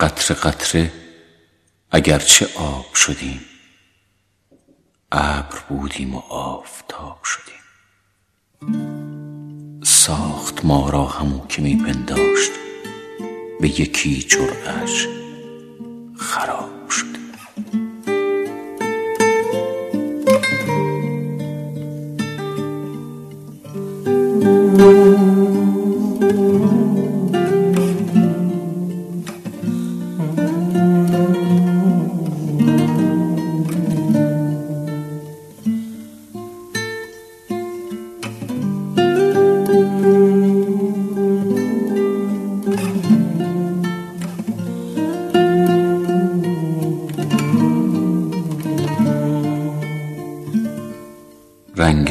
قطره قطره اگرچه آب شدیم. ابر بودیم و آفتاب شدیم. ساخت ما را همو که می پنداشت. به یکی جرعش خراب.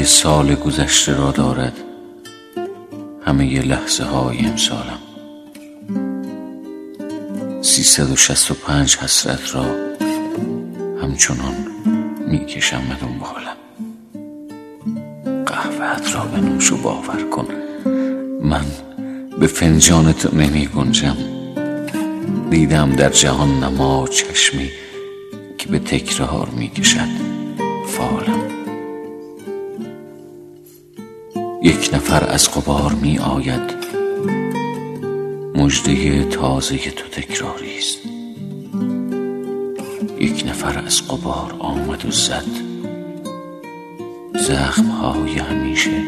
سال گذشته را دارد. همه لحظه های امسالم. سیصد و شست و پنج حسرت را همچنان می‌کشم به دنبالم. قهوهت را به نوش و باور کن. من به فنجان تو نمی گنجم. دیدم در جهان نما چشمی که به تکرار می کشد فالم. یک نفر از قبار می آید. مجده تازه تو تکراری است. یک نفر از قبار آمد و زد. زخم های همیشه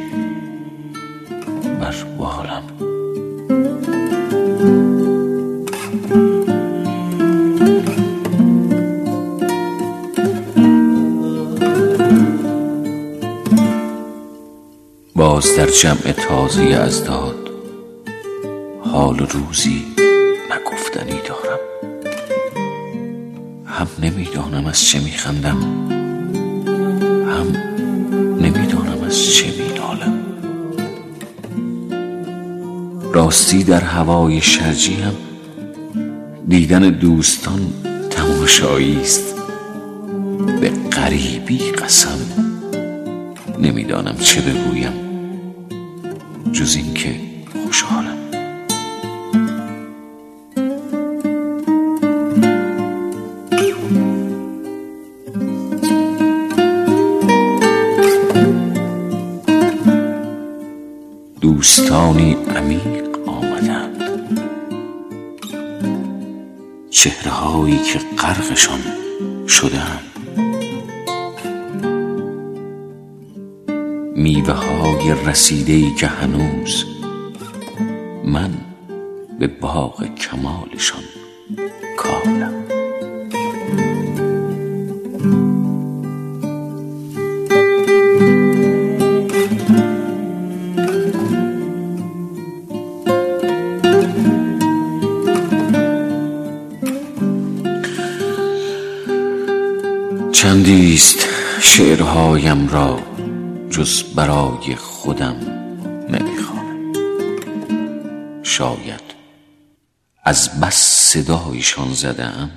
بر بالم. باز در جمع تازه از داد. حال روزی نگفتنی دارم. هم نمی‌دانم از چه میخندم. هم نمی‌دانم از چه مینالم. راستی در هوای شرجی هم دیدن دوستان تماشایی است. به غریبی قسم. نمی‌دانم چه بگویم. جز اینکه خوشحالم. دوستانی عمیق آمدند. چهره هایی که غرقشان شدند میوه های رسیده ای که هنوز من به باغ کمالشان کالم چندیست شعرهایم را جز برای خودم نمی‌خوانم شاید از بس صدایشان زدم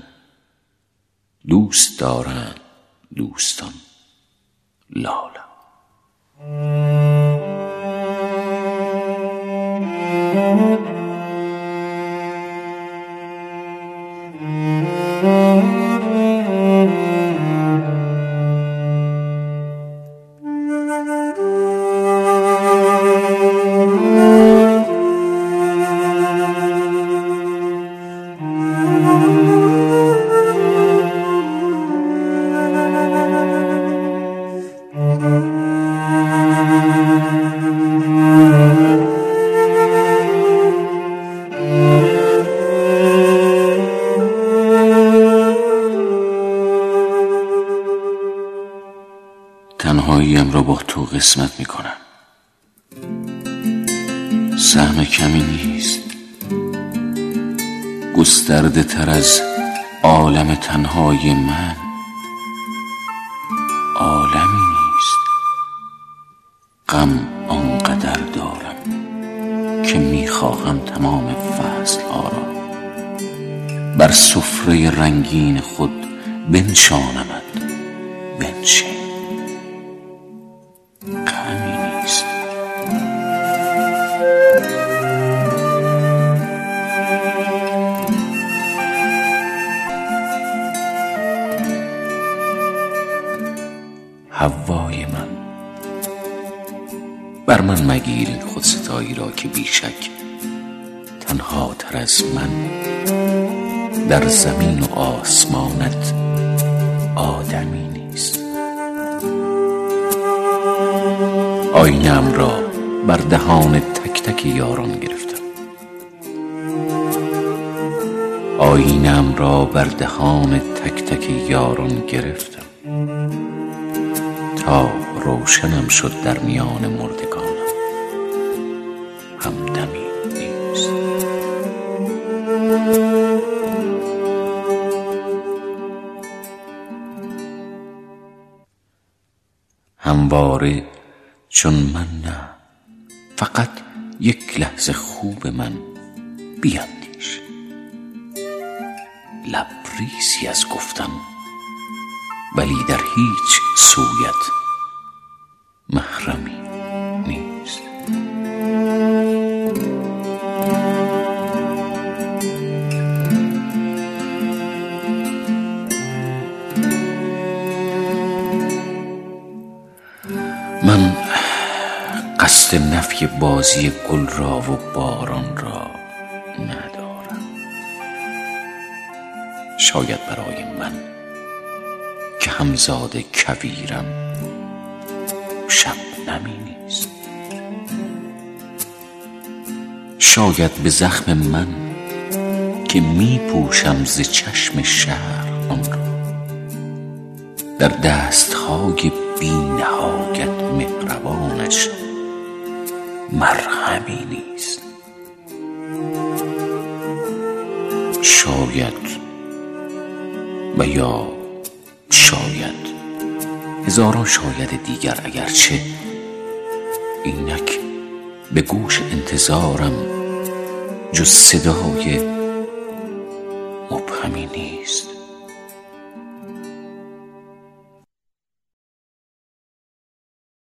دوست دارند دوستان. لالم تو قسمت می کنم سهم کمی نیست. گسترده تر از عالم تنهای من. عالمی نیست. غم آنقدر دارم که می‌خواهم تمام فصل را بر سفره رنگین خود بنشانمد بنشین. هوای من. بر من مگیر این خودستایی را که بیشک تنها تر از من. در زمین و آسمانت آدمی نیست. آینم را بر دهان تک تک یاران گرفتم. آینم را بر دهان تک تک یاران گرفتم. روشنم شد در میان مردگانم. همدمی نیست. همواره چون من نه فقط یک لحظه خوب من بیندیش. لبریزی از گفتن ولی در هیچ سویت محرمی نیست. من قصد نفی بازی گل را و باران را ندارم. شاید برای من که همزاد کویرم شب نمی نیست. شاید به زخم من که می پوشم ز چشم شهر آن را. در دستهای بی نهایت مهربانش مرهمی نیست. شاید و یا شاید. هزاران شاید دیگر اگرچه اینک به گوش انتظارم جز صدای مبهمی نیست.